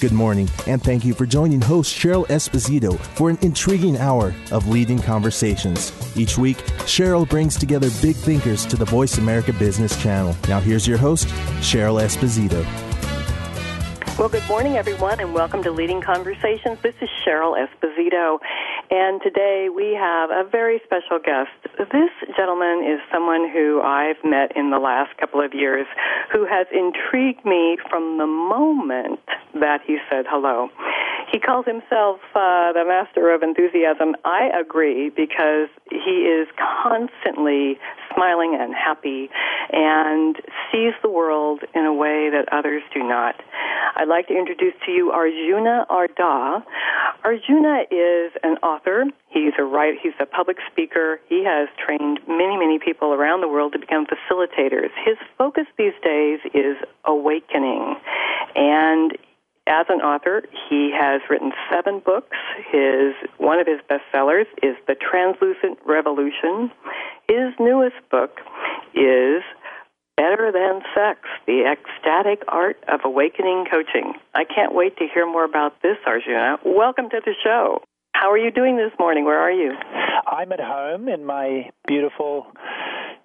Good morning, and thank you for joining host Cheryl Esposito for an intriguing hour of leading conversations. Each week, Cheryl brings together big thinkers to the Voice America Business Channel. Now, here's your host, Cheryl Esposito. Well, good morning, everyone, and welcome to Leading Conversations. This is Cheryl Esposito, and today we have a very special guest. This gentleman is someone who I've met in the last couple of years who has intrigued me from the moment that he said hello. He calls himself uh, the master of enthusiasm. I agree because he is constantly smiling and happy and sees the world in a way that others do not. I'd like to introduce to you Arjuna Ardagh. Arjuna is an author. He's a writer. He's a public speaker. He has trained many, many people around the world to become facilitators. His focus these days is awakening, and as an author, he has written seven books. His one of his bestsellers is The Translucent Revolution. His newest book is Better Than Sex: The Ecstatic Art of Awakening Coaching. I can't wait to hear more about this, Arjuna. Welcome to the show. How are you doing this morning? Where are you? I'm at home in my beautiful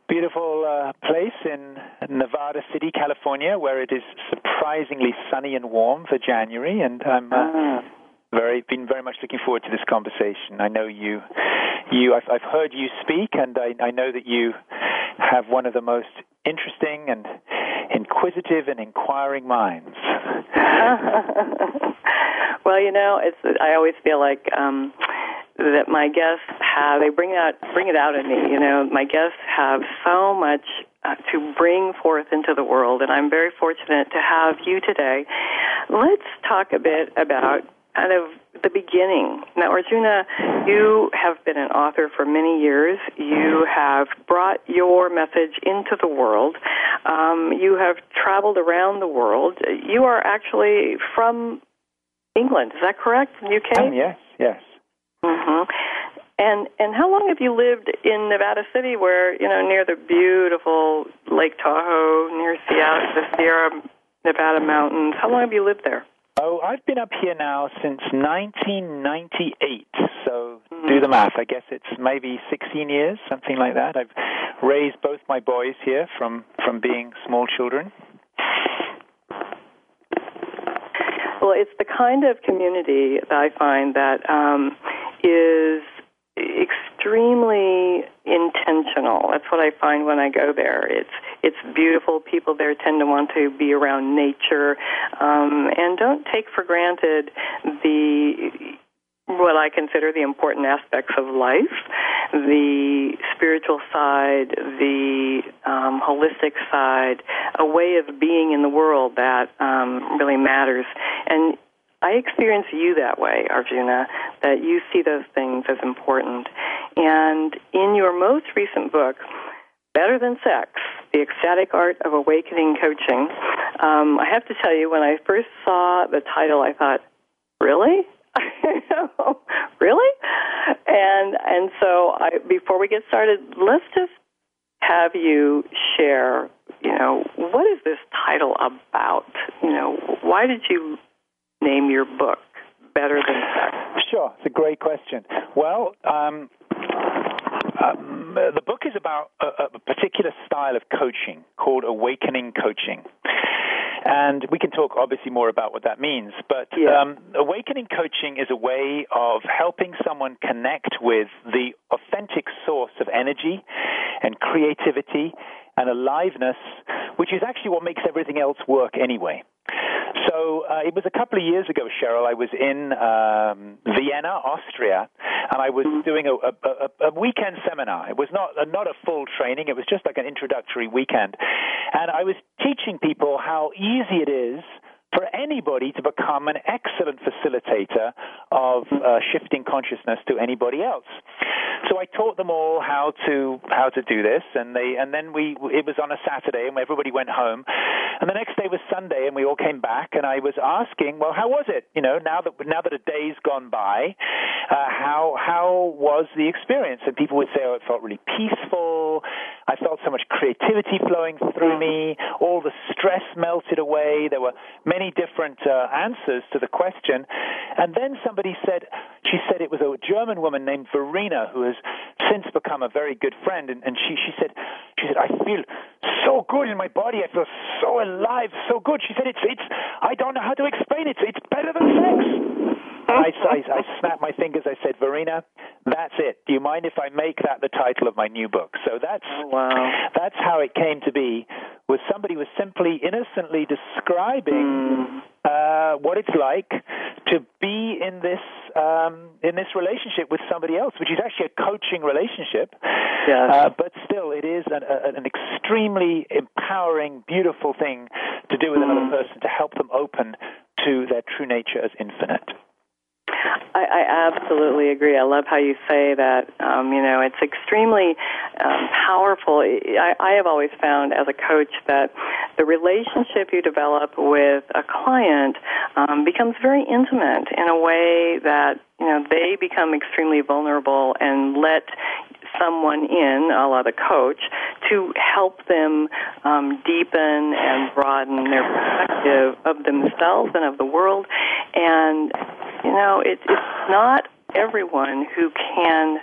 beautiful uh, place in Nevada City, California, where it is surprisingly sunny and warm for January, and I'm uh, ah. Very been very much looking forward to this conversation. I know you, you I've, I've heard you speak, and I, I know that you have one of the most interesting and inquisitive and inquiring minds. well, you know, it's I always feel like. Um, that my guests have they bring out bring it out in me you know my guests have so much uh, to bring forth into the world and i'm very fortunate to have you today let's talk a bit about kind of the beginning. Now arjuna you have been an author for many years. You have brought your message into the world. Um, you have traveled around the world. You are actually from england. Is that correct? Uk um, yes yes. Mm-hmm. And and how long have you lived in Nevada City, where you know near the beautiful Lake Tahoe, near Seattle, the Sierra Nevada mountains? How long have you lived there? Oh, I've been up here now since 1998. So mm-hmm. do the math. I guess it's maybe 16 years, something like that. I've raised both my boys here from from being small children. Well, it's the kind of community that I find that um, is extremely intentional. That's what I find when I go there. It's it's beautiful. People there tend to want to be around nature um, and don't take for granted the what I consider the important aspects of life, the spiritual side, the um, holistic side, a way of being in the world that um, really matters. And I experience you that way, Arjuna, that you see those things as important. And in your most recent book, Better Than Sex, The Ecstatic Art of Awakening Coaching, um, I have to tell you, when I first saw the title, I thought, really? really? And and so I, before we get started, let's just have you share, you know, what is this title about? You know, why did you name your book better than sex? Sure, it's a great question. Well, um, um, the book is about a, a particular style of coaching called awakening coaching. And we can talk obviously more about what that means. But yeah. um, awakening coaching is a way of helping someone connect with the authentic source of energy and creativity and aliveness, which is actually what makes everything else work anyway. So uh, it was a couple of years ago, Cheryl. I was in um, Vienna, Austria, and I was doing a, a, a, weekend seminar. It was not a, not a full training; it was just like an introductory weekend, and I was teaching people how easy it is for anybody to become an excellent facilitator of uh, shifting consciousness to anybody else. So I taught them all how to how to do this, and they and then we it was on a Saturday, and everybody went home, and the next day was Sunday, and we all came back, and I was asking, well, how was it? You know, now that now that a day's gone by, uh, how how was the experience? And people would say, oh, it felt really peaceful. I felt so much creativity flowing through me. All the stress melted away. There were many different uh, answers to the question. And then somebody said, she said it was a German woman named Verena who has since become a very good friend. And, and she, she said, she said, I feel so good in my body. I feel so alive, so good. She said, it's, it's, I don't know how to explain it. It's better than sex. I, I, I snapped my fingers. I said, Verena, that's it. Do you mind if I make that the title of my new book? So that's oh, wow. that's how it came to be. Was somebody was simply innocently describing mm. uh, what it's like to be in this um, in this relationship with somebody else, which is actually a coaching relationship. Yes. Uh, but still, it is an, a, an extremely empowering, beautiful thing to do with mm. another person to help them open to their true nature as infinite. I, I absolutely agree. I love how you say that. Um, you know, it's extremely um, powerful. I, I have always found as a coach that the relationship you develop with a client um, becomes very intimate in a way that you know they become extremely vulnerable and let someone in, a la the coach, to help them um, deepen and broaden their perspective of themselves and of the world. And you know, it, it's not everyone who can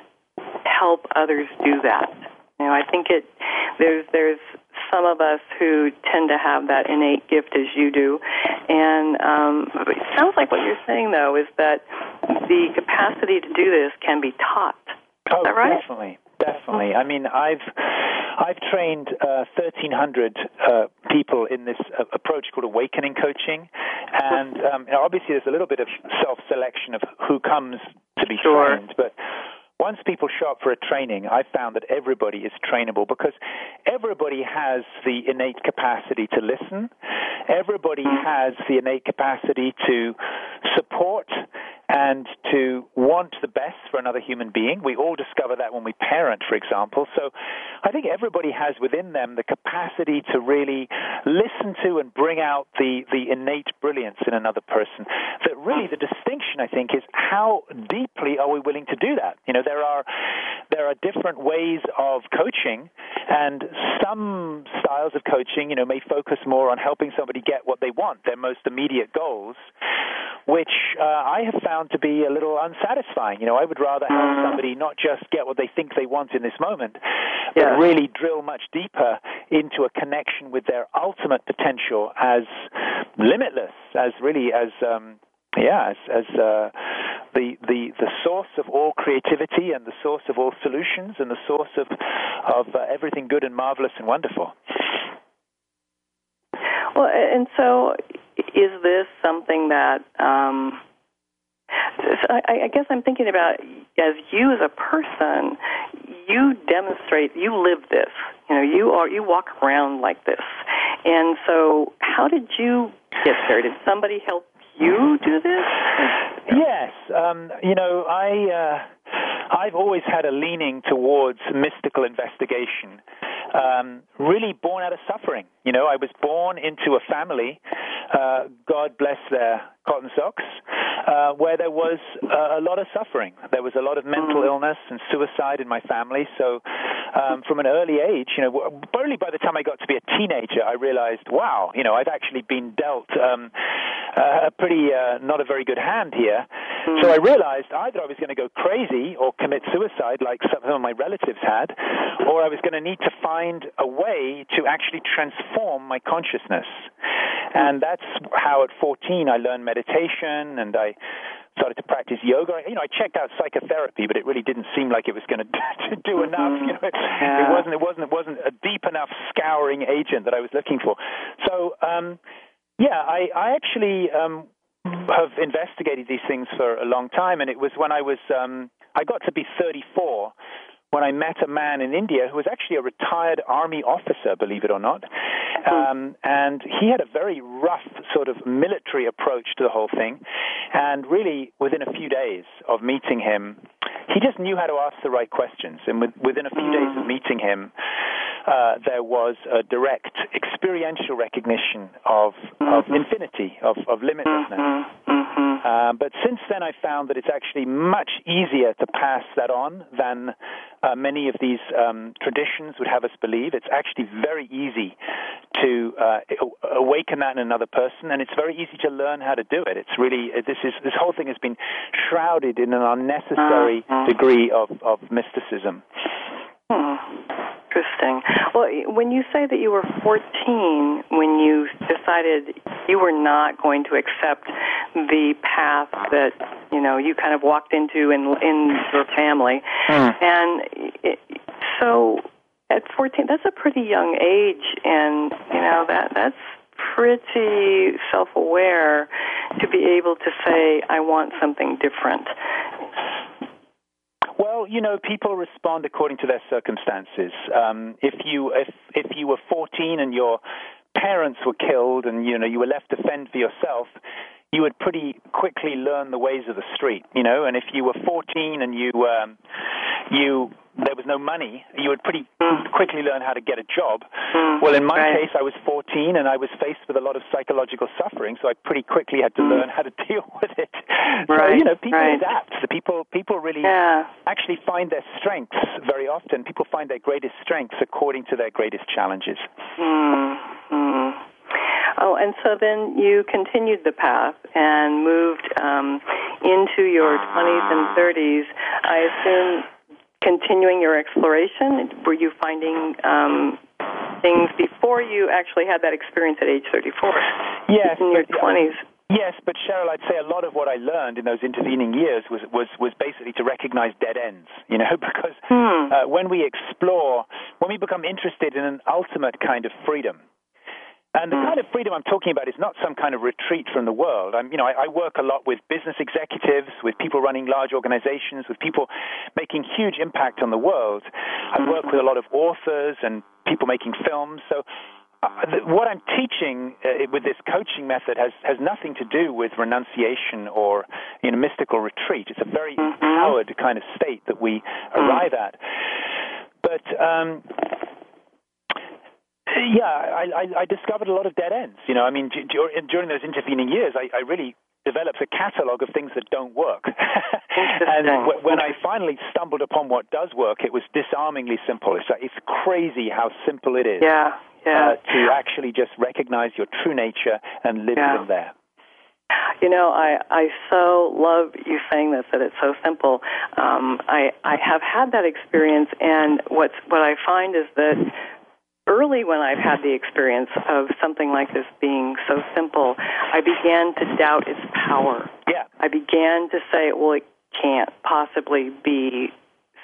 help others do that. You know, I think it there's there's some of us who tend to have that innate gift as you do, and um, it sounds like what you're saying though is that the capacity to do this can be taught. Oh, right? definitely, definitely. I mean, I've I've trained uh, 1,300 uh, people in this uh, approach called awakening coaching, and um, you know, obviously there's a little bit of self-selection of who comes to be sure. trained, but once people show up for a training, I found that everybody is trainable because everybody has the innate capacity to listen. Everybody has the innate capacity to support and to want the best for another human being. We all discover that when we parent, for example. So I think everybody has within them the capacity to really listen to and bring out the, the innate brilliance in another person. That really the distinction, I think, is how deeply are we willing to do that? You know, there are, there are different ways of coaching, and some styles of coaching, you know, may focus more on helping somebody get what they want, their most immediate goals, which uh, I have found found to be a little unsatisfying. You know, I would rather have mm. somebody not just get what they think they want in this moment, but yeah. really drill much deeper into a connection with their ultimate potential as limitless, as really as um, yeah, as, as uh, the the the source of all creativity and the source of all solutions and the source of of uh, everything good and marvelous and wonderful. Well, and so is this something that um, so I, I guess I'm thinking about as you as a person, you demonstrate, you live this. You know, you are you walk around like this, and so how did you get there? Did somebody help you do this? Yes, um, you know, I uh, I've always had a leaning towards mystical investigation. Um, really born out of suffering. You know, I was born into a family, uh, God bless their cotton socks, uh, where there was uh, a lot of suffering. There was a lot of mental illness and suicide in my family. So, um, from an early age, you know, only by the time I got to be a teenager, I realized, wow, you know, I've actually been dealt um, a pretty uh, not a very good hand here. So I realized either I was going to go crazy or commit suicide, like some of my relatives had, or I was going to need to find a way to actually transform my consciousness. And that's how at 14 I learned meditation and I started to practice yoga. You know, I checked out psychotherapy, but it really didn't seem like it was going to do enough. You know, yeah. it wasn't. It wasn't. It wasn't a deep enough scouring agent that I was looking for. So. um Yeah, I, I actually um, have investigated these things for a long time, and it was when I was um, I got to be 34 when I met a man in India who was actually a retired army officer, believe it or not. Um, and he had a very rough sort of military approach to the whole thing. And really, within a few days of meeting him, he just knew how to ask the right questions. And with, within a few days of meeting him, uh, there was a direct experiential recognition of, of infinity, of, of limitlessness. Uh, but since then, I found that it's actually much easier to pass that on than uh, many of these um, traditions would have us believe. It's actually very easy to uh, awaken that in another person, and it's very easy to learn how to do it. It's really this is this whole thing has been shrouded in an unnecessary uh-huh. degree of, of mysticism. Interesting. Well, when you say that you were 14 when you decided you were not going to accept the path that you know you kind of walked into in in your family, mm. and it, so at 14, that's a pretty young age, and you know that that's pretty self-aware to be able to say I want something different. Well, you know, people respond according to their circumstances. Um, if you if if you were 14 and your parents were killed and you know you were left to fend for yourself, you would pretty quickly learn the ways of the street, you know. And if you were 14 and you um, you there was no money, you would pretty quickly learn how to get a job. Mm, well, in my right. case, I was 14 and I was faced with a lot of psychological suffering, so I pretty quickly had to learn how to deal with it. Right. So, you know, people right. adapt. The people people really yeah. actually find their strengths very often. People find their greatest strengths according to their greatest challenges. Mm. Oh, and so then you continued the path and moved um, into your 20s and 30s. I assume continuing your exploration? Were you finding um, things before you actually had that experience at age 34? Yes. In your 20s. Yes, but Cheryl, I'd say a lot of what I learned in those intervening years was was was basically to recognize dead ends. You know, because hmm. uh, when we explore, when we become interested in an ultimate kind of freedom, and the kind of freedom I'm talking about is not some kind of retreat from the world. I'm, you know, I, I, work a lot with business executives, with people running large organizations, with people making huge impact on the world. I work with a lot of authors and people making films. So, uh, the, what I'm teaching uh, with this coaching method has has nothing to do with renunciation or you know mystical retreat. It's a very mm-hmm. empowered kind of state that we arrive at. But um, yeah, I, I, I discovered a lot of dead ends. You know, I mean, d- during those intervening years, I, I really developed a catalog of things that don't work. and w- when I finally stumbled upon what does work, it was disarmingly simple. It's, it's crazy how simple it is yeah, yeah. Uh, to actually just recognize your true nature and live yeah. from there. You know, I I so love you saying this that it's so simple. Um, I I have had that experience, and what's what I find is that early when I've had the experience of something like this being so simple, I began to doubt its power. Yeah. I began to say, well, it can't possibly be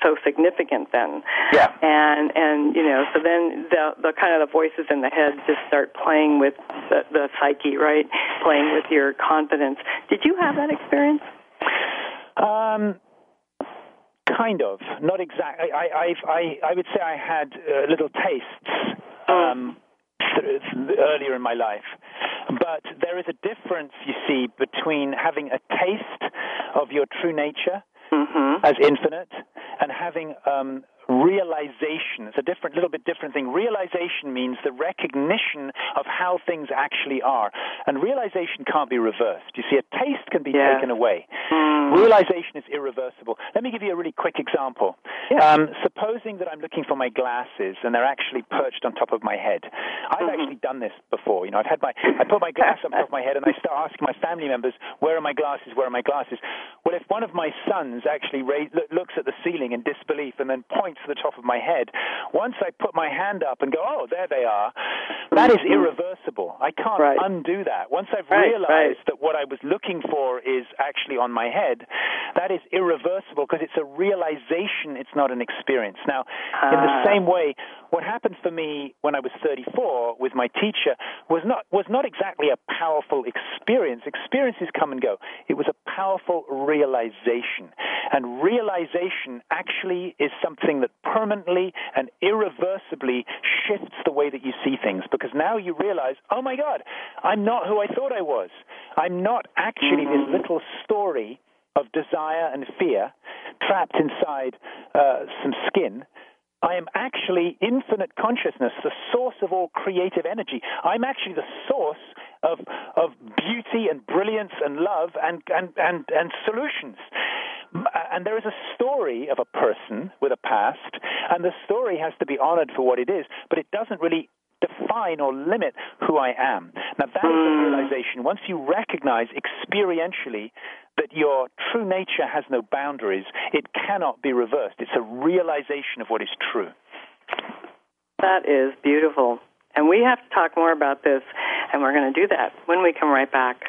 so significant then. Yeah. And and you know, so then the the kind of the voices in the head just start playing with the, the psyche, right? Playing with your confidence. Did you have that experience? Um Kind of, not exactly. I, I, I, I would say I had uh, little tastes um, th- th- earlier in my life, but there is a difference, you see, between having a taste of your true nature mm-hmm. as infinite and having um, realization. It's a different, little bit different thing. Realization means the recognition of how things actually are, and realization can't be reversed. You see, a taste can be yeah. taken away. Mm. Realization is irreversible. Let me give you a really quick example. Yeah. Um, supposing that I'm looking for my glasses and they're actually perched on top of my head. I've mm-hmm. actually done this before. You know, I've had my, I put my glass on top of my head and I start asking my family members, "Where are my glasses? Where are my glasses?" Well, if one of my sons actually looks at the ceiling in disbelief and then points to the top of my head. Once I put my hand up and go, oh, there they are, that is irreversible. I can't right. undo that. Once I've right, realized right. that what I was looking for is actually on my head, that is irreversible because it's a realization, it's not an experience. Now, in the ah. same way, what happened for me when I was 34 with my teacher was not was not exactly a powerful experience. Experiences come and go. It was a powerful realization, and realization actually is something that permanently and irreversibly shifts the way that you see things. Because now you realize, oh my God, I'm not who I thought I was. I'm not actually this mm-hmm. little story of desire and fear trapped inside uh, some skin. I am actually infinite consciousness, the source of all creative energy. I'm actually the source of, of beauty and brilliance and love and, and, and, and solutions. Uh, and there is a story of a person with a past, and the story has to be honored for what it is, but it doesn't really define or limit who I am. Now, that is the hmm. realization. Once you recognize experientially that your true nature has no boundaries, it cannot be reversed. It's a realization of what is true. That is beautiful. And we have to talk more about this, and we're going to do that when we come right back.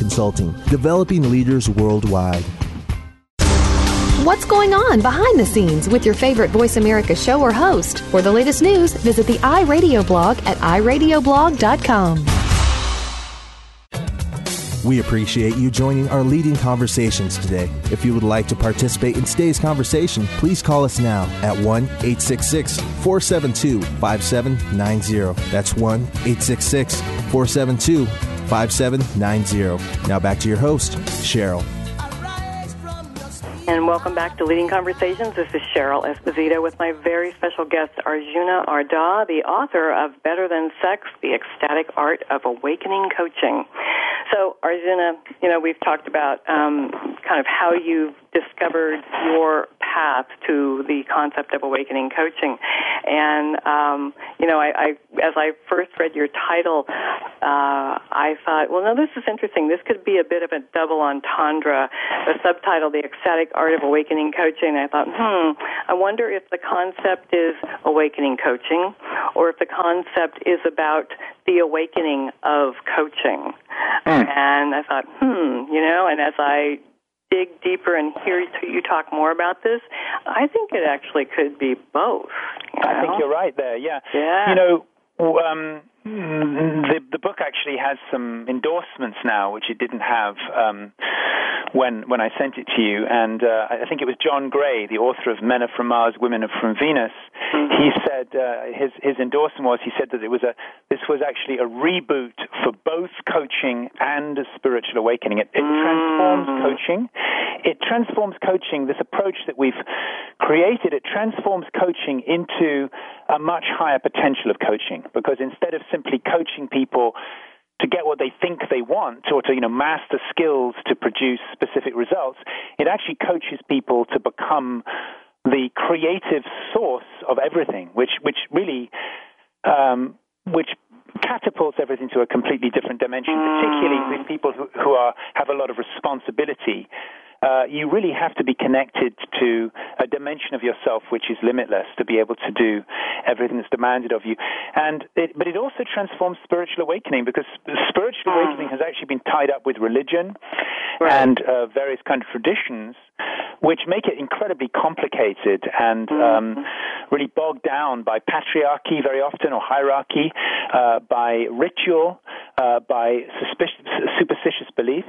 Consulting, developing leaders worldwide. What's going on behind the scenes with your favorite Voice America show or host? For the latest news, visit the iRadio blog at iradioblog.com. We appreciate you joining our leading conversations today. If you would like to participate in today's conversation, please call us now at 1 866 472 5790. That's 1 866 472 5790. Now back to your host, Cheryl. And welcome back to Leading Conversations. This is Cheryl Esposito with my very special guest, Arjuna Ardagh, the author of Better Than Sex, The Ecstatic Art of Awakening Coaching. So, Arjuna, you know, we've talked about um, kind of how you discovered your path to the concept of awakening coaching. And, um, you know, I, I, as I first read your title, uh, I thought, well, no, this is interesting. This could be a bit of a double entendre. The subtitle, The Ecstatic Art of Awakening Coaching. I thought, hmm, I wonder if the concept is awakening coaching or if the concept is about the awakening of coaching. Mm. And I thought, hmm, you know, and as I dig deeper and hear you talk more about this, I think it actually could be both. You know? I think you're right there. Yeah. Yeah. You know, um, the the book actually has some endorsements now, which it didn't have um, when when I sent it to you. And uh, I think it was John Gray, the author of Men Are From Mars, Women Are From Venus. Mm-hmm. He said uh, his his endorsement was he said that it was a this was actually a reboot for both coaching and spiritual awakening. It, it mm-hmm. transforms coaching. It transforms coaching. This approach that we've created it transforms coaching into a much higher potential of coaching because instead of simply coaching people to get what they think they want or to you know master skills to produce specific results it actually coaches people to become the creative source of everything which which really um, which catapults everything to a completely different dimension particularly with people who, who are have a lot of responsibility uh, you really have to be connected to a dimension of yourself which is limitless to be able to do everything that's demanded of you. And it, but it also transforms spiritual awakening because spiritual mm. awakening has actually been tied up with religion right. and uh, various kind of traditions, which make it incredibly complicated and mm. um, really bogged down by patriarchy very often or hierarchy, uh, by ritual, uh, by superstitious beliefs.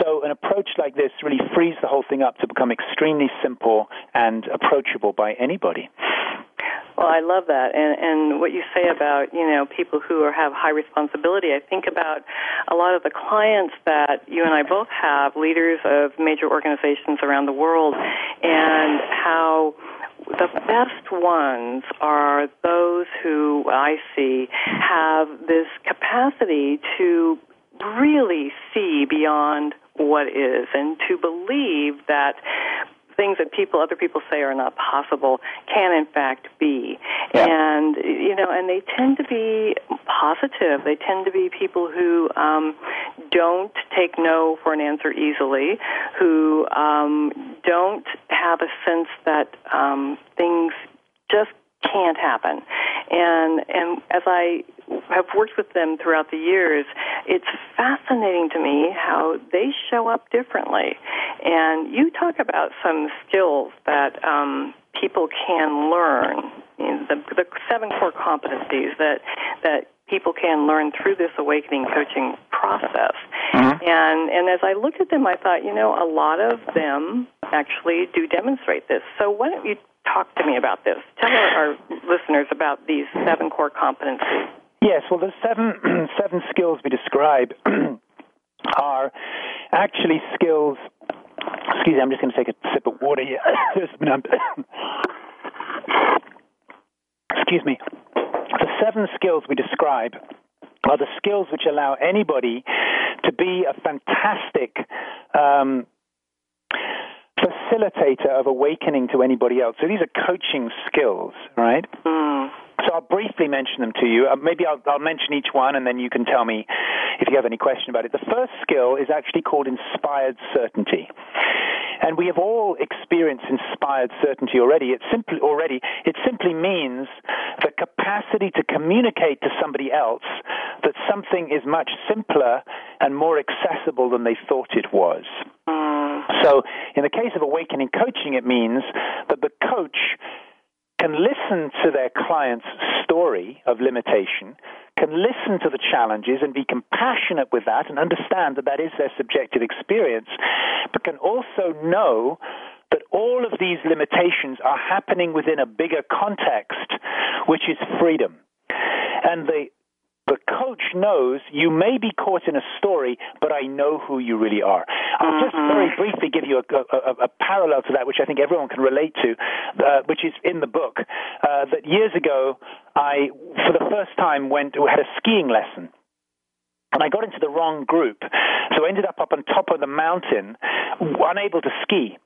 So an approach like this really frees the whole thing up to become extremely simple and approachable by anybody. Well, I love that, and and what you say about you know people who are, have high responsibility. I think about a lot of the clients that you and I both have, leaders of major organizations around the world, and how the best ones are those who I see have this capacity to really see beyond what is. And to believe that things that people other people say are not possible can in fact be. Yeah. and you know and they tend to be positive. They tend to be people who um don't take no for an answer easily who um don't have a sense that um things just can't happen and and as i have worked with them throughout the years, it's fascinating to me how they show up differently. And you talk about some skills that um, people can learn, you know, the, the seven core competencies that that people can learn through this awakening coaching process. Mm-hmm. And and as I looked at them, I thought, you know, a lot of them actually do demonstrate this. So why don't you talk to me about this? Tell our, listeners about these seven core competencies. Yes, well, the seven seven skills we describe are actually skills. Excuse me, I'm just going to take a sip of water here. excuse me. The seven skills we describe are the skills which allow anybody to be a fantastic um, facilitator of awakening to anybody else. So these are coaching skills, right? Mm. So I'll briefly mention them to you. Uh, maybe I'll, I'll, mention each one, and then you can tell me if you have any question about it. The first skill is actually called inspired certainty, and we have all experienced inspired certainty already. It simply already it simply means the capacity to communicate to somebody else that something is much simpler and more accessible than they thought it was. So, in the case of awakening coaching, it means that the coach can listen to their client's story of limitation, can listen to the challenges and be compassionate with that and understand that that is their subjective experience, but can also know that all of these limitations are happening within a bigger context, which is freedom. And the the coach knows you may be caught in a story, but I know who you really are. I'll just mm-hmm. very briefly give you a, a, a, parallel to that, which I think everyone can relate to, uh, which is in the book. Uh, that years ago, I, for the first time, went had a skiing lesson. And I got into the wrong group. So I ended up up on top of the mountain, unable to ski.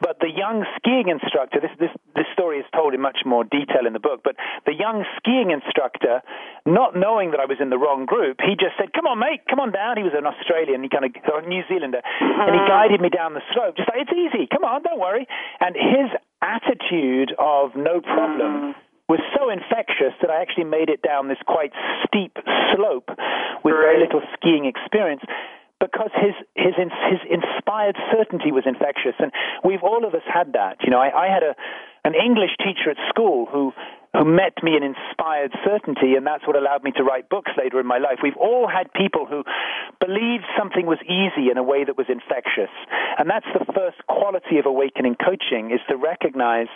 But the young skiing instructor, this, this, this story is told in much more detail in the book, but the young skiing instructor, not knowing that I was in the wrong group, he just said, Come on, mate, come on down. He was an Australian, he kind of, a New Zealander, and he uh-huh. guided me down the slope, just like, It's easy, come on, don't worry. And his attitude of no problem. Was so infectious that I actually made it down this quite steep slope with very little skiing experience because his his his inspired certainty was infectious, and we've all of us had that. You know, I, I had a an English teacher at school who who met me in inspired certainty, and that's what allowed me to write books later in my life. We've all had people who believed something was easy in a way that was infectious. And that's the first quality of awakening coaching is to recognize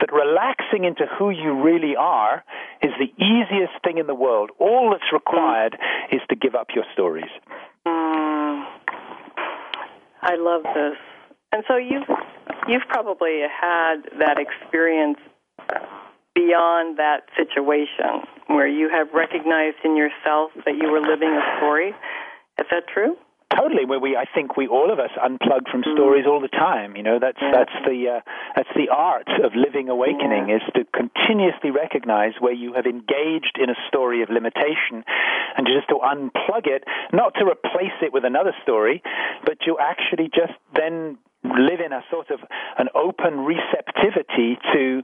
that relaxing into who you really are is the easiest thing in the world. All that's required is to give up your stories. Mm, I love this. And so you've you've probably had that experience beyond that situation where you have recognized in yourself that you were living a story. Is that true? Totally. Where we, I think we all of us unplug from mm. stories all the time. You know, that's yeah. that's the uh, that's the art of living awakening yeah. is to continuously recognize where you have engaged in a story of limitation, and just to unplug it, not to replace it with another story, but to actually just then live in a sort of an open receptivity to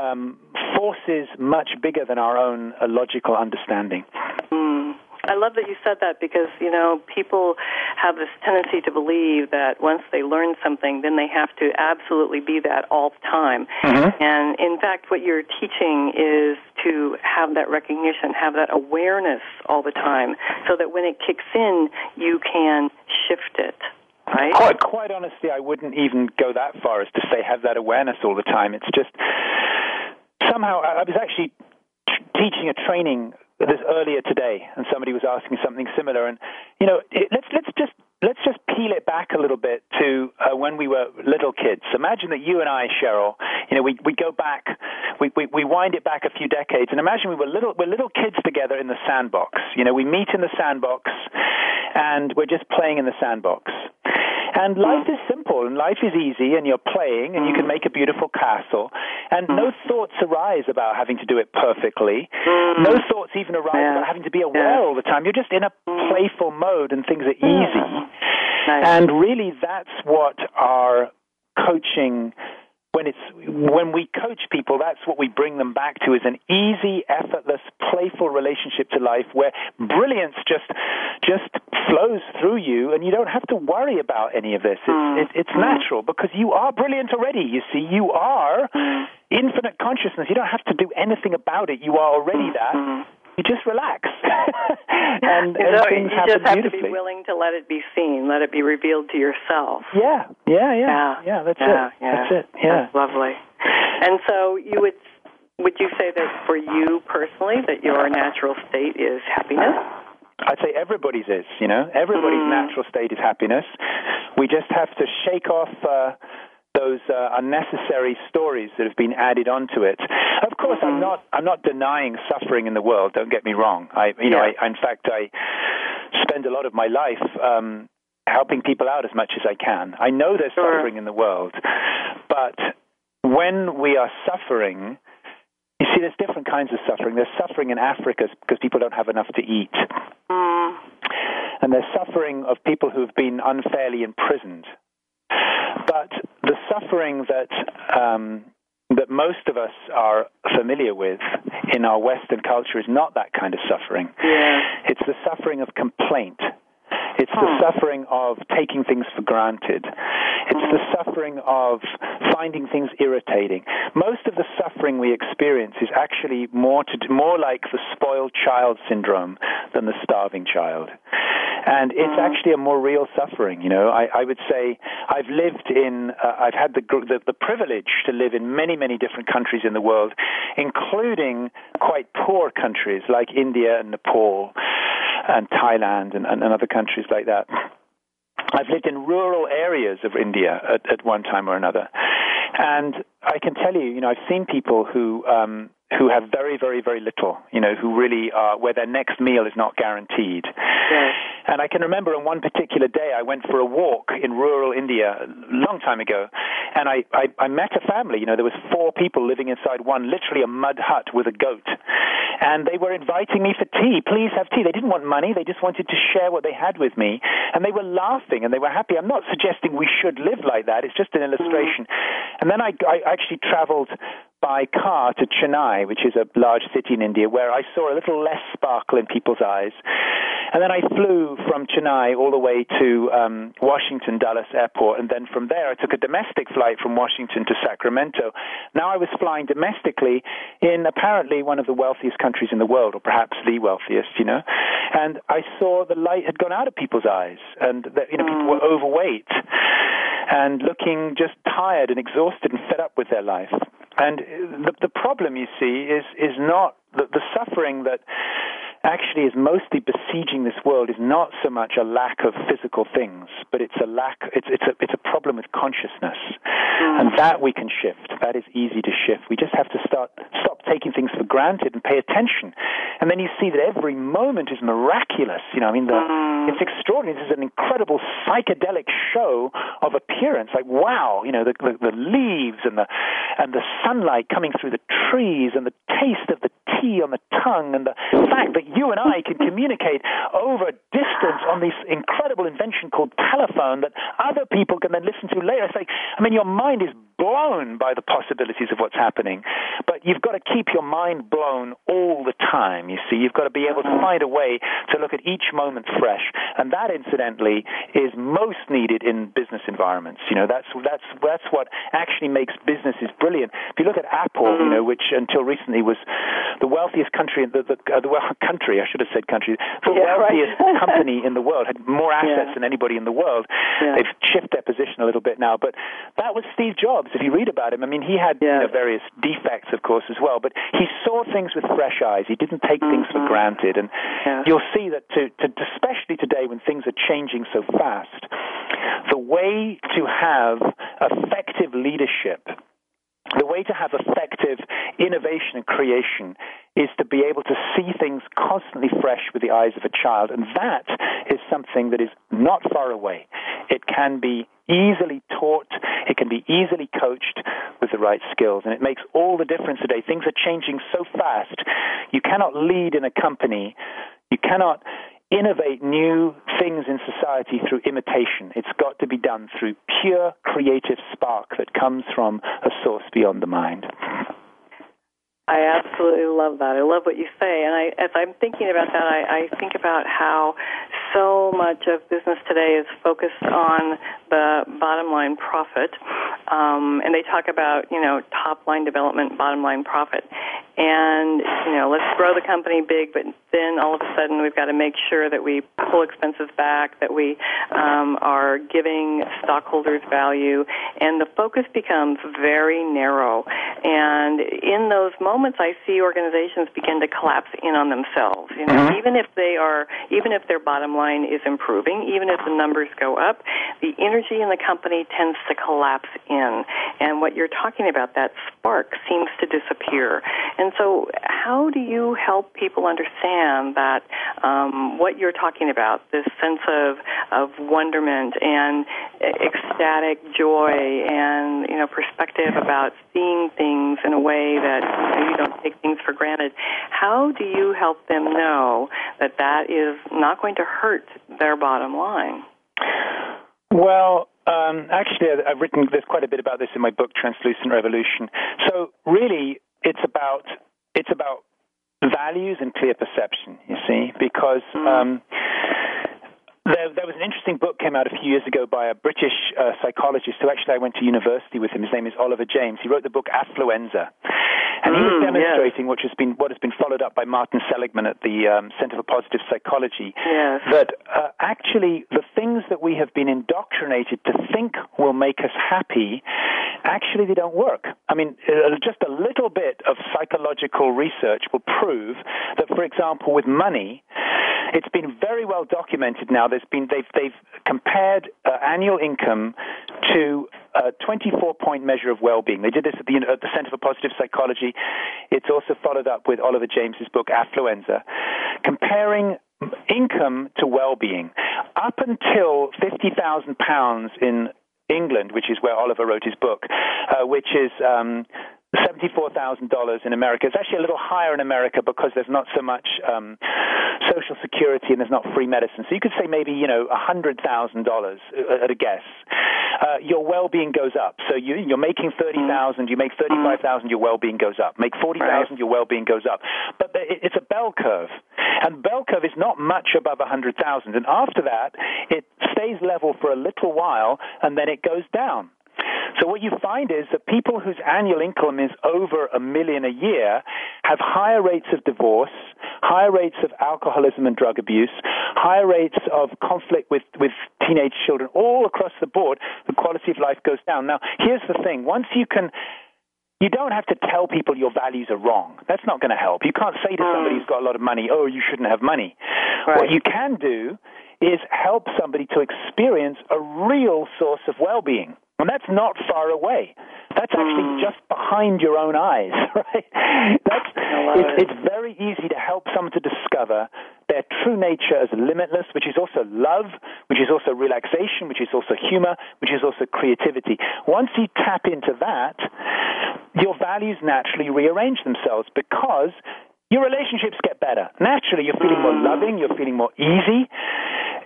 um, forces much bigger than our own uh, logical understanding. Mm. I love that you said that because, you know, people have this tendency to believe that once they learn something, then they have to absolutely be that all the time. Mm-hmm. And in fact, what you're teaching is to have that recognition, have that awareness all the time, so that when it kicks in, you can shift it. Right? Quite, quite honestly, I wouldn't even go that far as to say have that awareness all the time. It's just somehow I was actually teaching a training this earlier today, and somebody was asking something similar. And you know, it, let's let's just let's just peel it back a little bit to uh, when we were little kids. Imagine that you and I, Cheryl, you know, we, we go back, we, we, we wind it back a few decades, and imagine we were little, we're little kids together in the sandbox. You know, we meet in the sandbox, and we're just playing in the sandbox. And hmm. life is simple and life is easy and you're playing and you can hmm. make a beautiful castle and hmm. no thoughts arise about having to do it perfectly. No thoughts even arise Yeah. about having to be aware all the time. You're just in a playful mode and things are easy. Nice. And really that's what our coaching when it's when we coach people that's what we bring them back to is an easy effortless playful relationship to life where brilliance just just flows through you and you don't have to worry about any of this. It's mm. it, it's natural because you are brilliant already. You see you are mm. infinite consciousness. You don't have to do anything about it. You are already mm. that you just relax and, you and know, things you happen just have to be willing to let it be seen, let it be revealed to yourself. yeah yeah yeah Yeah. yeah that's yeah, it yeah. that's it yeah That's lovely. And so you would would you say that for you personally that your natural state is happiness? I'd say everybody's is, you know. Everybody's Mm. natural state is happiness. We just have to shake off uh, those uh, unnecessary stories that have been added onto it. Of course, I'm not. I'm not denying suffering in the world. Don't get me wrong. I, you know, I, in fact, I spend a lot of my life um, helping people out as much as I can. I know there's Sure. suffering in the world, but when we are suffering. You see, there's different kinds of suffering. There's suffering in Africa because people don't have enough to eat. Mm. And there's suffering of people who've been unfairly imprisoned. But the suffering that um, that most of us are familiar with in our Western culture is not that kind of suffering. Yeah. It's the suffering of complaint. It's the Hmm. suffering of taking things for granted. It's the suffering of finding things irritating. Most of the suffering we experience is actually more to more like the spoiled child syndrome than the starving child. And it's actually a more real suffering. You know, I, I would say I've lived in, uh, I've had the, the the privilege to live in many, many different countries in the world, including quite poor countries like India and Nepal and Thailand and, and, and other countries like that. I've lived in rural areas of India at, at one time or another, and I can tell you, you know, I've seen people who um, who have very, very, very little, you know, who really are where their next meal is not guaranteed. And I can remember on one particular day, I went for a walk in rural India a long time ago, and I, I, I met a family. You know, there was four people living inside one, literally a mud hut with a goat, and they were inviting me for tea. Please have tea. They didn't want money; they just wanted to share what they had with me, and they were laughing and they were happy. I'm not suggesting we should live like that. It's just an illustration. And then I, I actually traveled by car to Chennai, which is a large city in India, where I saw a little less sparkle in people's eyes. And then I flew from Chennai all the way to um, Washington Dulles Airport, and then from there I took a domestic flight from Washington to Sacramento. Now I was flying domestically in apparently one of the wealthiest countries in the world, or perhaps the wealthiest, you know. And I saw the light had gone out of people's eyes, and that you know people were overweight and looking just tired and exhausted and fed up with their life. And the, the problem, you see, is is not the, the suffering that actually is mostly besieging this world is not so much a lack of physical things, but it's a lack. It's it's a it's a problem with consciousness, mm. and that we can shift. That is easy to shift. We just have to start stop taking things for granted and pay attention, and then you see that every moment is miraculous. You know, I mean, the, mm. it's extraordinary. This is an incredible psychedelic show of appearance. Like wow, you know, the, the the leaves and the and the sunlight coming through the trees and the taste of the tea on the tongue and the fact that you and I can communicate over distance on this incredible invention called telephone that other people can then listen to later. It's like, I mean, your mind is blown by the possibilities of what's happening, but you've got to keep your mind blown all the time. You see, you've got to be able to find a way to look at each moment fresh, and that, incidentally, is most needed in business environments. You know, that's that's that's what actually makes businesses brilliant. If you look at Apple, you know, which until recently was the wealthiest country, the the, uh, the well, country I should have said country, the Yeah, right. wealthiest company in the world had more assets Yeah. than anybody in the world. Yeah. They've shifted their position a little bit now, but that was Steve Jobs. If you read about him, I mean, he had you know, various defects, of course, as well, but he saw things with fresh eyes. He didn't take things for granted, and Mm-hmm. You'll see that, to, to, especially today when things are changing so fast, the way to have effective leadership the way to have effective innovation and creation is to be able to see things constantly fresh with the eyes of a child. And that is something that is not far away. It can be easily taught, it can be easily coached with the right skills. And it makes all the difference today. Things are changing so fast. You cannot lead in a company, you cannot innovate new things in society through imitation. It's got to be done through pure creative spark that comes from a source beyond the mind. I absolutely love that. I love what you say, and I, as I'm thinking about that, I, I think about how so much of business today is focused on the bottom line profit, um, and they talk about you know top line development, bottom line profit, and you know let's grow the company big, but then all of a sudden we've got to make sure that we pull expenses back, that we um, are giving stockholders value, and the focus becomes very narrow. And in those moments, I see organizations begin to collapse in on themselves. You know, even if they are, even if their bottom line is improving, even if the numbers go up, the energy in the company tends to collapse in. And what you're talking about, that spark, seems to disappear. And so, how do you help people understand that um, what you're talking about, this sense of of wonderment and ecstatic joy and you know perspective about seeing things in a way that you, know, you don't take things for granted? How do you help them know that that is not going to hurt their bottom line? Well, um, actually, I've written there's quite a bit about this in my book, Translucent Revolution. So really, it's about it's about values and clear perception. You see, because um, there, there was an interesting book came out a few years ago by a British uh, psychologist who actually I went to university with him. His name is Oliver James. He wrote the book Affluenza, and he was Mm, demonstrating which has been what has been followed up by Martin Seligman at the um, Center for Positive Psychology Yes. that uh, actually the things that we have been indoctrinated to think will make us happy, actually they don't work. I mean, uh, just a little bit of psychological research will prove that, for example, with money, it's been very well documented now. There's been they've they've compared uh, annual income to a 24-point measure of well-being. They did this at the, at the Center for Positive Psychology. It's also followed up with Oliver James's book Affluenza, comparing income to well-being. Up until 50,000 pounds in England, which is where Oliver wrote his book, uh, which is um, $74,000 in America. It's actually a little higher in America because there's not so much um, social security and there's not free medicine. So you could say maybe, you know, $100,000 at a guess. Uh, your well-being goes up. So you, you're making 30,000, you make 35,000, your well-being goes up. Make 40,000, your well-being goes up. But it's a bell curve. And bell curve is not much above 100,000. And after that, it stays level for a little while and then it goes down. So what you find is that people whose annual income is over a million a year have higher rates of divorce, higher rates of alcoholism and drug abuse, higher rates of conflict with, with teenage children, all across the board. The quality of life goes down. Now, here's the thing. Once you can you don't have to tell people your values are wrong. That's not going to help. You can't say to somebody mm. who's got a lot of money, oh, you shouldn't have money. Right. What you can do is help somebody to experience a real source of well-being. And that's not far away. That's actually hmm. just behind your own eyes, right? That's it. it's very easy to help someone to discover their true nature as limitless, which is also love, which is also relaxation, which is also humor, which is also creativity. Once you tap into that, your values naturally rearrange themselves because your relationships get better. Naturally, you're feeling more hmm. loving, you're feeling more easy.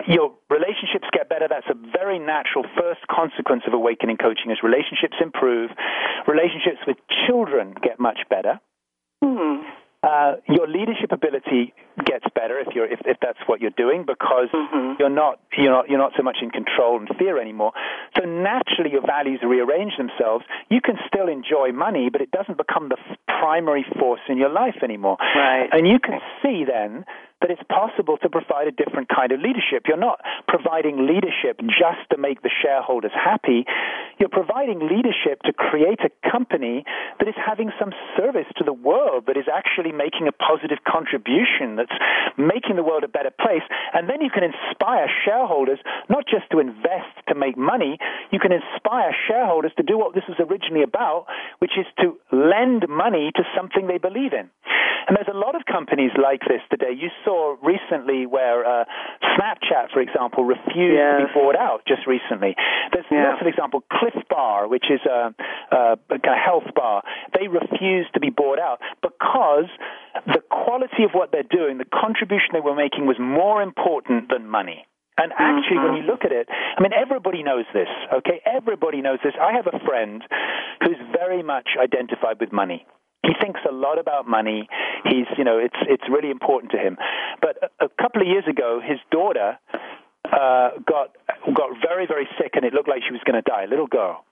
Your relationships get better. That's a very natural first consequence of awakening coaching as relationships improve. Relationships with children get much better. Hmm. Uh, your leadership ability gets better if you're if, if that's what you're doing because mm-hmm. you're not you're not you're not so much in control and fear anymore. So naturally, your values rearrange themselves. You can still enjoy money, but it doesn't become the primary force in your life anymore. Right. And you can see then that it's possible to provide a different kind of leadership. You're not providing leadership just to make the shareholders happy. You're providing leadership to create a company that is having some service to the world, that is actually making a positive contribution, that's making the world a better place. And then you can inspire shareholders not just to invest to make money, you can inspire shareholders to do what this was originally about, which is to lend money to something they believe in. And there's a lot of companies like this today. You saw recently where uh, Snapchat, for example, refused yes. to be bought out just recently. There's yeah. lots of example. Clif Bar, which is a, a, a health bar, they refused to be bought out because the quality of what they're doing, the contribution they were making, was more important than money. And actually, when you mm-hmm. look at it, I mean, everybody knows this, okay? Everybody knows this. I have a friend who's very much identified with money. He thinks a lot about money. He's, you know, it's it's really important to him. But a, a couple of years ago, his daughter uh, got got very very sick, and it looked like she was going to die. A little girl.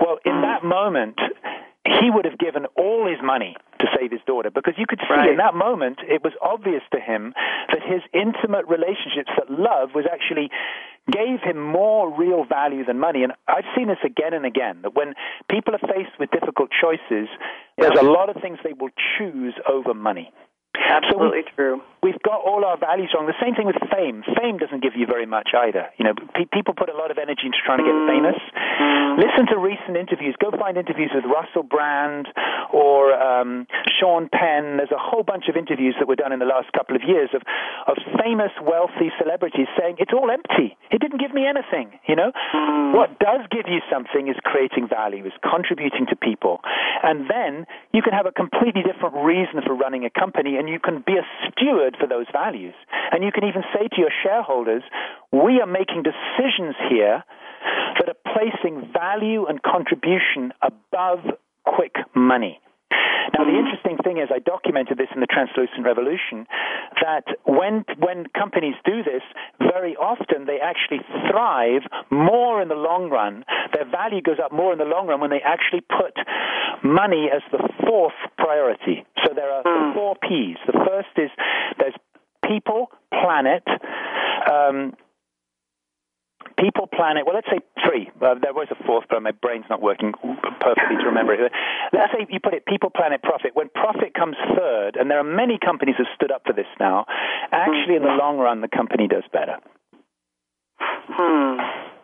Well, in that moment, he would have given all his money to save his daughter because you could see right. in that moment it was obvious to him that his intimate relationships that love was actually gave him more real value than money. And I've seen this again and again that when people are faced with difficult choices there's a lot of things they will choose over money Absolutely so we, true. We've got all our values wrong. The same thing with fame. Fame doesn't give you very much either. You know, pe- people put a lot of energy into trying to get mm. famous. Mm. Listen to recent interviews. Go find interviews with Russell Brand or um, Sean Penn. There's a whole bunch of interviews that were done in the last couple of years of, of famous, wealthy celebrities saying it's all empty. It didn't give me anything. You know, mm. what does give you something is creating value, is contributing to people, and then you can have a completely different reason for running a company and you can be a steward for those values. And you can even say to your shareholders, we are making decisions here that are placing value and contribution above quick money. Now, the interesting thing is, I documented this in the Translucent Revolution, that when, when companies do this, very often they actually thrive more in the long run. Their value goes up more in the long run when they actually put money as the fourth priority. So there are hmm. four P's. The first is there's people, planet, um, people, planet. Well, let's say three. Uh, there was a fourth, but my brain's not working perfectly to remember it. Let's say you put it people, planet, profit. When profit comes third, and there are many companies that stood up for this now, actually in the long run, the company does better. Hmm.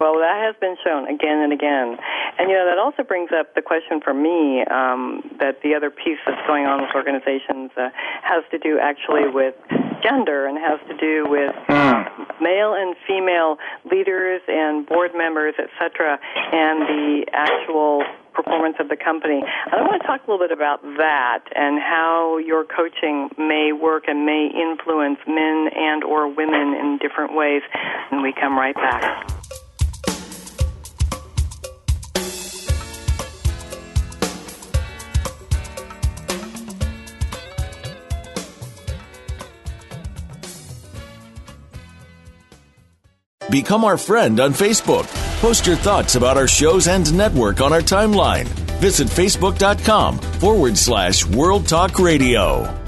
Well, that has been shown again and again. And, you know, that also brings up the question for me um, that the other piece that's going on with organizations uh, has to do actually with gender and has to do with uh, male and female leaders and board members, et cetera, and the actual performance of the company. I want to talk a little bit about that and how your coaching may work and may influence men and or women in different ways. And we come right back. Become our friend on Facebook. Post your thoughts about our shows and network on our timeline. Visit facebook.com forward slash World Talk Radio.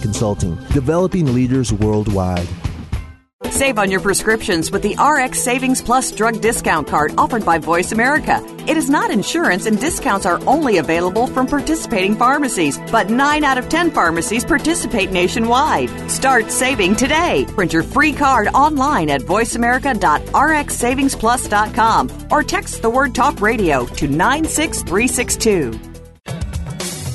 Consulting, developing leaders worldwide. Save on your prescriptions with the RX Savings Plus drug discount card offered by Voice America. It is not insurance, and discounts are only available from participating pharmacies, but 9 out of 10 pharmacies participate nationwide. Start saving today. Print your free card online at voiceamerica.rxsavingsplus.com or text the word talk radio to 96362.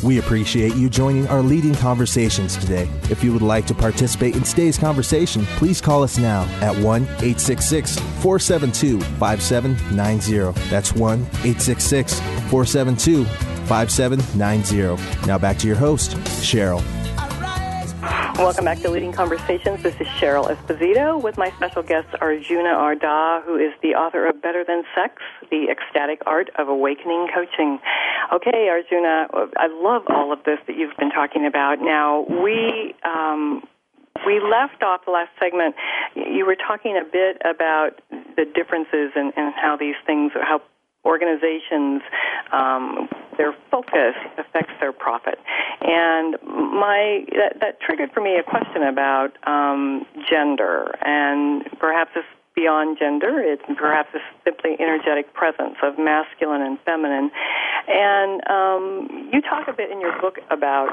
We appreciate you joining our leading conversations today. If you would like to participate in today's conversation, please call us now at 1 866 472 5790. That's 1 866 472 5790. Now back to your host, Cheryl. Welcome back to Leading Conversations. This is Cheryl Esposito with my special guest Arjuna Ardagh, who is the author of Better Than Sex, The Ecstatic Art of Awakening Coaching. Okay, Arjuna, I love all of this that you've been talking about. Now, we um, we left off the last segment. You were talking a bit about the differences and how these things, how organizations, um, their focus affects their profit. And my that, that triggered for me a question about um, gender, and perhaps it's beyond gender. It's perhaps a simply energetic presence of masculine and feminine. And um, you talk a bit in your book about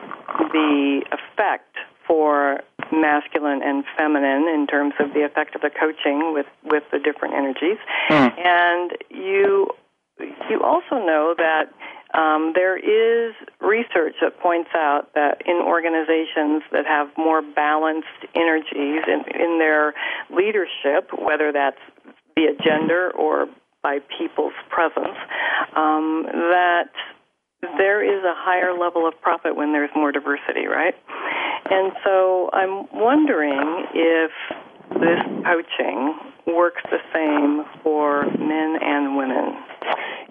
the effect for masculine and feminine in terms of the effect of the coaching with with the different energies. Mm. And you you also know that um, there is research that points out that in organizations that have more balanced energies in, in their leadership, whether that's via gender or by people's presence, um, that there is a higher level of profit when there's more diversity, right? And so I'm wondering if this coaching works the same for men and women.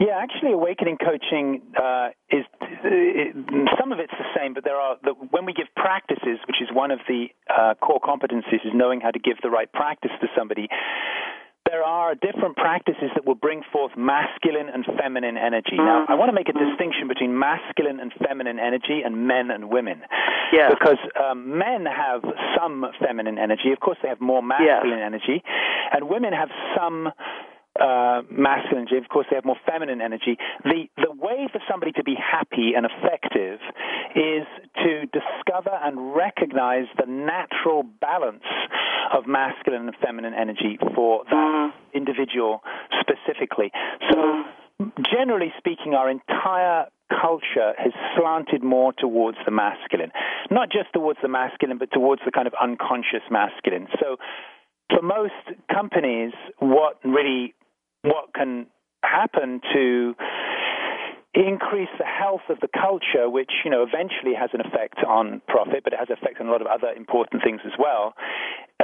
Yeah, actually, awakening coaching uh, is it, some of it's the same, but there are the, when we give practices, which is one of the uh, core competencies, is knowing how to give the right practice to somebody there are different practices that will bring forth masculine and feminine energy. Now, I want to make a distinction between masculine and feminine energy and men and women. Yeah. Because um, men have some feminine energy. Of course, they have more masculine yeah. energy. And women have some uh, masculine energy. Of course, they have more feminine energy. The the way for somebody to be happy and effective is to discover and recognize the natural balance of masculine and feminine energy for that mm-hmm. individual specifically. So, mm-hmm. generally speaking, our entire culture has slanted more towards the masculine. Not just towards the masculine, but towards the kind of unconscious masculine. So, for most companies, what really what can happen to increase the health of the culture, which you know eventually has an effect on profit, but it has an effect on a lot of other important things as well,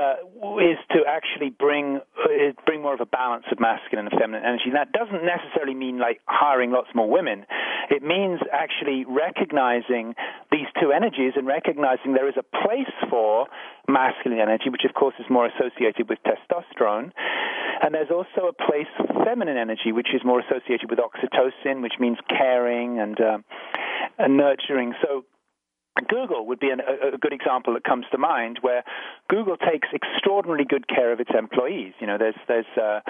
uh, is to actually bring uh, bring more of a balance of masculine and feminine energy. And that doesn't necessarily mean like hiring lots more women. It means actually recognizing these two energies and recognizing there is a place for masculine energy, which of course is more associated with testosterone, and there's also a place for feminine energy, which is more associated with oxytocin, which means caring and uh, and nurturing. So Google would be an, a, a, good example that comes to mind, where Google takes extraordinarily good care of its employees. You know, there's there's uh,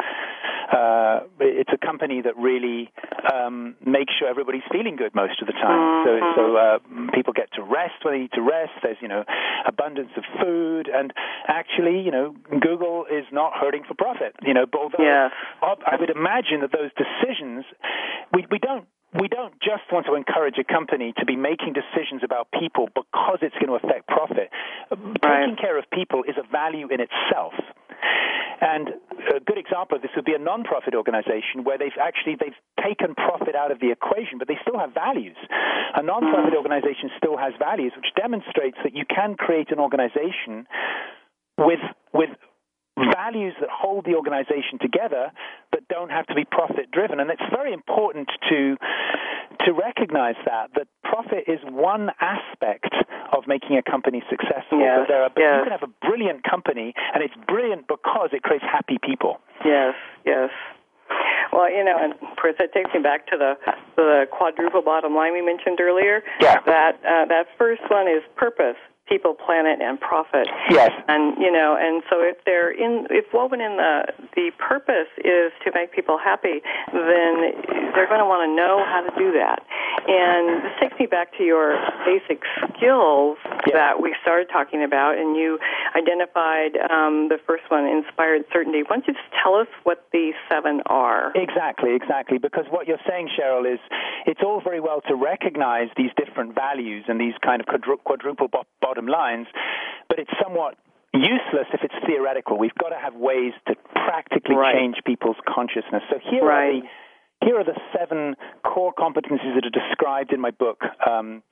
uh, it's a company that really um, makes sure everybody's feeling good most of the time. So so mm-hmm. uh, people get to rest when they need to rest. There's you know abundance of food, and actually you know Google is not hurting for profit. You know, although yes. I would imagine that those decisions we we don't we don't just want to encourage a company to be making decisions about people because it's going to affect profit. Right. Taking care of people is a value in itself. And a good example of this would be a non-profit organization where they've actually they've taken profit out of the equation, but they still have values. A non-profit mm-hmm. organization still has values, which demonstrates that you can create an organization with with values that hold the organization together but don't have to be profit driven and it's very important to to recognize that that profit is one aspect of making a company successful yes, but, are, but yes. you can have a brilliant company and it's brilliant because it creates happy people yes yes well, you know, and of course that takes me back to the the quadruple bottom line we mentioned earlier. Yeah. That uh, that first one is purpose, people, planet, and profit. Yes. And you know, and so if they're in, if woven in the the purpose is to make people happy, then they're going to want to know how to do that. And this takes me back to your basic skills Yes. that we started talking about, and you identified um, the first one, inspired certainty. Why don't you just tell us what the seven are? Exactly, exactly. Because what you're saying, Cheryl, is it's all very well to recognize these different values and these kind of quadru- quadruple bo- bottom lines, but it's somewhat useless if it's theoretical. We've got to have ways to practically Right. change people's consciousness. So here Right. are the here are the seven core competencies that are described in my book, um,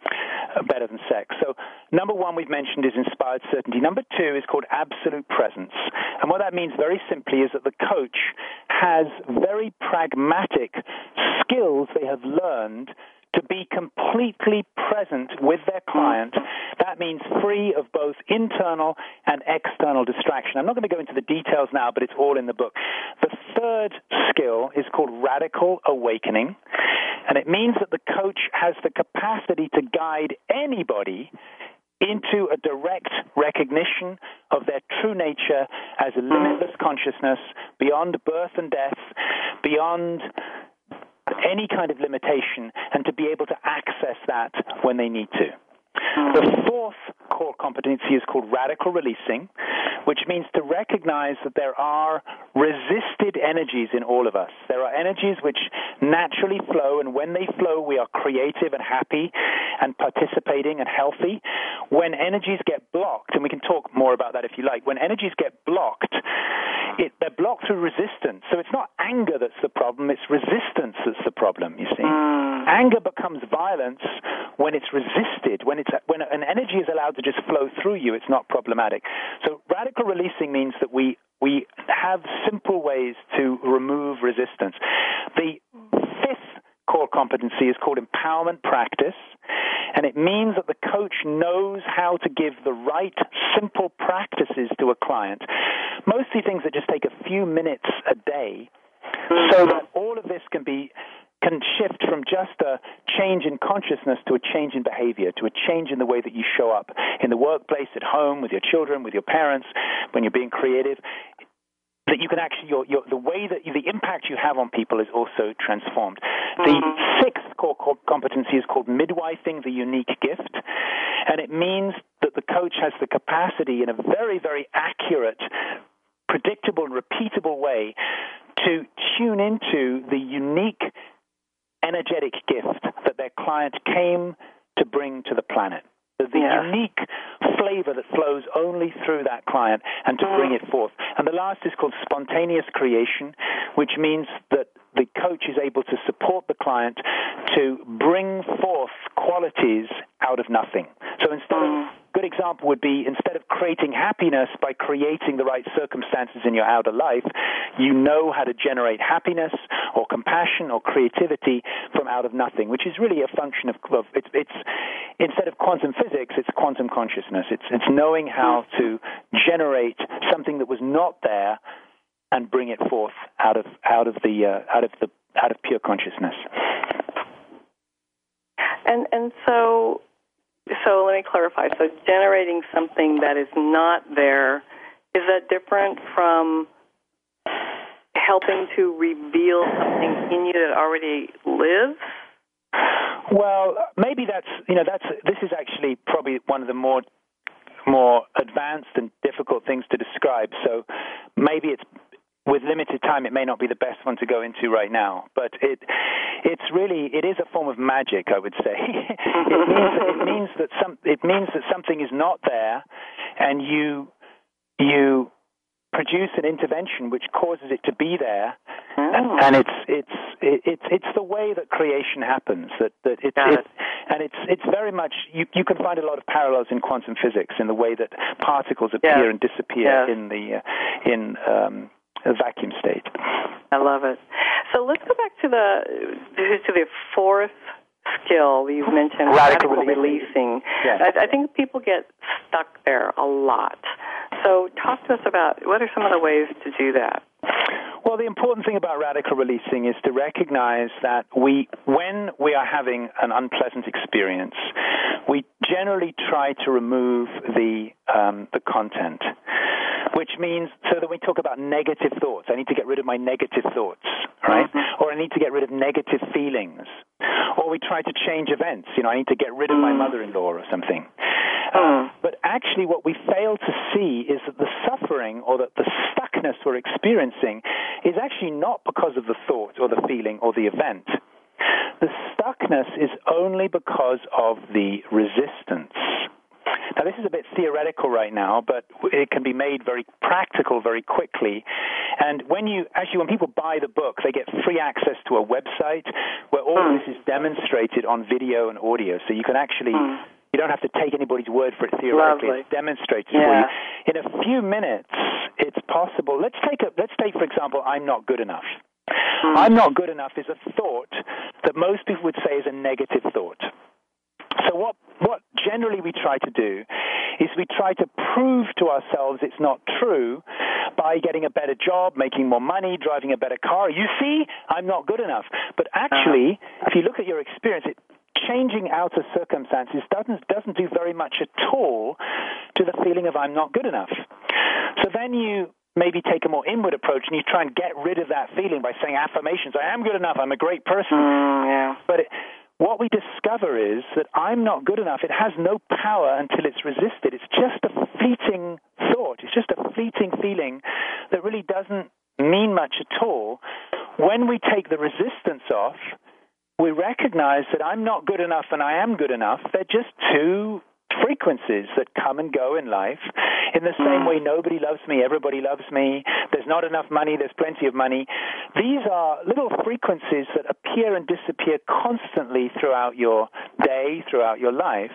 Better Than Sex. So, number one we've mentioned is inspired certainty. Number two is called absolute presence. And what that means very simply is that the coach has very pragmatic skills they have learned to be completely present with their client. That means free of both internal and external distraction. I'm not going to go into the details now, but it's all in the book. The third skill is called radical awakening, and it means that the coach has the capacity to guide anybody into a direct recognition of their true nature as a limitless consciousness beyond birth and death, beyond any kind of limitation, and to be able to access that when they need to. Hmm. The fourth core competency is called radical releasing, which means to recognize that there are resisted energies in all of us. There are energies which naturally flow, and when they flow, we are creative and happy and participating and healthy. When energies get blocked, and we can talk more about that if you like, when energies get blocked, it, they're blocked through resistance. So it's not anger that's the problem, it's resistance that's the problem, you see. Mm. Anger becomes violence when it's resisted, when, it's, when an energy is allowed to just flow through you, it's not problematic. So radical releasing means that we, we have simple ways to remove resistance. The core competency is called empowerment practice, and it means that the coach knows how to give the right simple practices to a client, mostly things that just take a few minutes a day, so that all of this can be can shift from just a change in consciousness to a change in behavior, to a change in the way that you show up in the workplace, at home, with your children, with your parents, when you're being creative that you can actually your, your the way that the impact you have on people is also transformed. The mm-hmm. sixth core co- competency is called midwifing the unique gift, and it means that the coach has the capacity in a very very accurate, predictable and repeatable way to tune into the unique energetic gift that their client came to bring to the planet. The, unique flavor that flows only through that client and to bring mm. it forth. And the last is called spontaneous creation, which means that the coach is able to support the client to bring forth qualities out of nothing. So instead of mm. Good example would be instead of creating happiness by creating the right circumstances in your outer life, you know how to generate happiness or compassion or creativity from out of nothing, which is really a function of, of it's, it's instead of quantum physics, it's quantum consciousness. It's it's knowing how to generate something that was not there and bring it forth out of out of the uh, out of the out of pure consciousness. And and so so let me clarify. So generating something that is not there is that different from helping to reveal something in you that already lives? Well, maybe that's you know that's this is actually probably one of the more more advanced and difficult things to describe. So maybe it's with limited time, it may not be the best one to go into right now, but it it's really it is a form of magic, I would say. it means it means that some it means that something is not there, and you you produce an intervention which causes it to be there, and, and it's it's it, it's it's the way that creation happens. That that it's it, it. and it's it's very much you you can find a lot of parallels in quantum physics in the way that particles appear Yeah. and disappear Yeah. in the uh, in um, a vacuum state. I love it. So let's go back to the to the fourth skill you've mentioned, Radical releasing. releasing. Yes. I, I think people get stuck there a lot. So talk to us about what are some of the ways to do that. Well, the important thing about radical releasing is to recognize that we, when we are having an unpleasant experience, we generally try to remove the um, the content, which means so that we talk about negative thoughts. I need to get rid of my negative thoughts, right? Mm-hmm. Or I need to get rid of negative feelings. Or we try to change events. You know, I need to get rid of my mm. mother-in-law or something. Uh, but actually, what we fail to see is that the suffering or that the stuckness we're experiencing is actually not because of the thought or the feeling or the event. The stuckness is only because of the resistance. Now, this is a bit theoretical right now, but it can be made very practical very quickly. And when you actually, when people buy the book, they get free access to a website where all mm. this is demonstrated on video and audio. So you can actually. Mm. You don't have to take anybody's word for it theoretically. Lovely. It's demonstrated yeah. for you. In a few minutes, it's possible. Let's take a, let's take for example, I'm not good enough. Mm. I'm not good enough is a thought that most people would say is a negative thought. So what what generally we try to do is we try to prove to ourselves it's not true by getting a better job, making more money, driving a better car. You see, I'm not good enough. But actually, if you look at your experience, it, changing outer circumstances doesn't doesn't do very much at all to the feeling of I'm not good enough. So then you maybe take a more inward approach and you try and get rid of that feeling by saying affirmations. I am good enough. I'm a great person. Mm, yeah. But it, what we discover is that I'm not good enough. It has no power until it's resisted. It's just a fleeting thought. It's just a fleeting feeling that really doesn't mean much at all. When we take the resistance off, we recognize that I'm not good enough and I am good enough. They're just two frequencies that come and go in life. In the same way, nobody loves me, everybody loves me, there's not enough money, there's plenty of money. These are little frequencies that appear and disappear constantly throughout your day, throughout your life.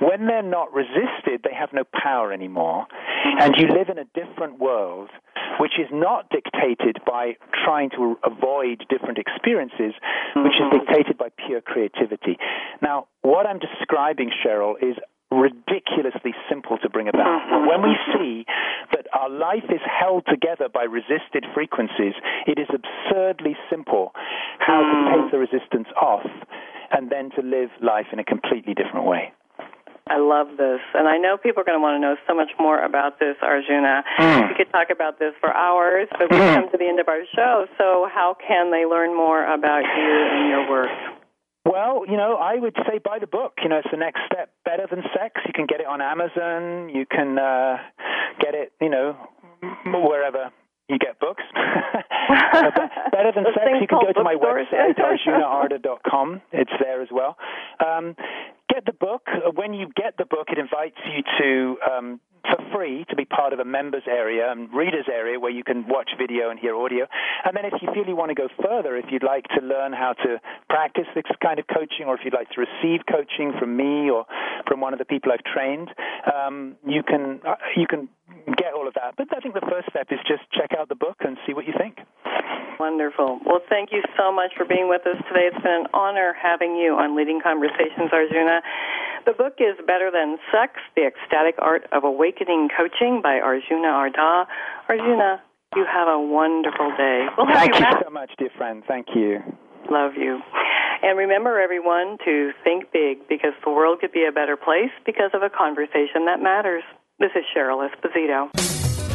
When they're not resisted, they have no power anymore. And you live in a different world, which is not dictated by trying to avoid different experiences, which is mm-hmm. dictated by pure creativity. Now, what I'm describing, Cheryl, is ridiculously simple to bring about. But when we see that our life is held together by resisted frequencies, it is absurdly simple how to mm. take the resistance off and then to live life in a completely different way. I love this. And I know people are going to want to know so much more about this, Arjuna. Mm. We could talk about this for hours, but we've come to the end of our show. So, how can they learn more about you and your work? Well, you know, I would say buy the book. You know, it's the next step. Better than sex. You can get it on Amazon. You can uh, get it, you know, wherever you get books. better than sex. You can go to my website, arjunaardagh.com. It's there as well. Um, get the book. When you get the book, it invites you to um, for free to be part of a members area and readers area where you can watch video and hear audio. And then if you feel you want to go further, if you'd like to learn how to practice this kind of coaching, or if you'd like to receive coaching from me or from one of the people I've trained, um, you can uh, you can get all of that. But I think the first step is just check out the book and see what you think. Wonderful. Well, thank you so much for being with us today. It's been an honor having you on Leading Conversations, Arjuna. The book is Better Than Sex The Ecstatic Art of Awakening Coaching by Arjuna Ardagh. Arjuna, you have a wonderful day. We'll Thank you, you so much, dear friend. Thank you. Love you. And remember, everyone, to think big because the world could be a better place because of a conversation that matters. This is Cheryl Esposito.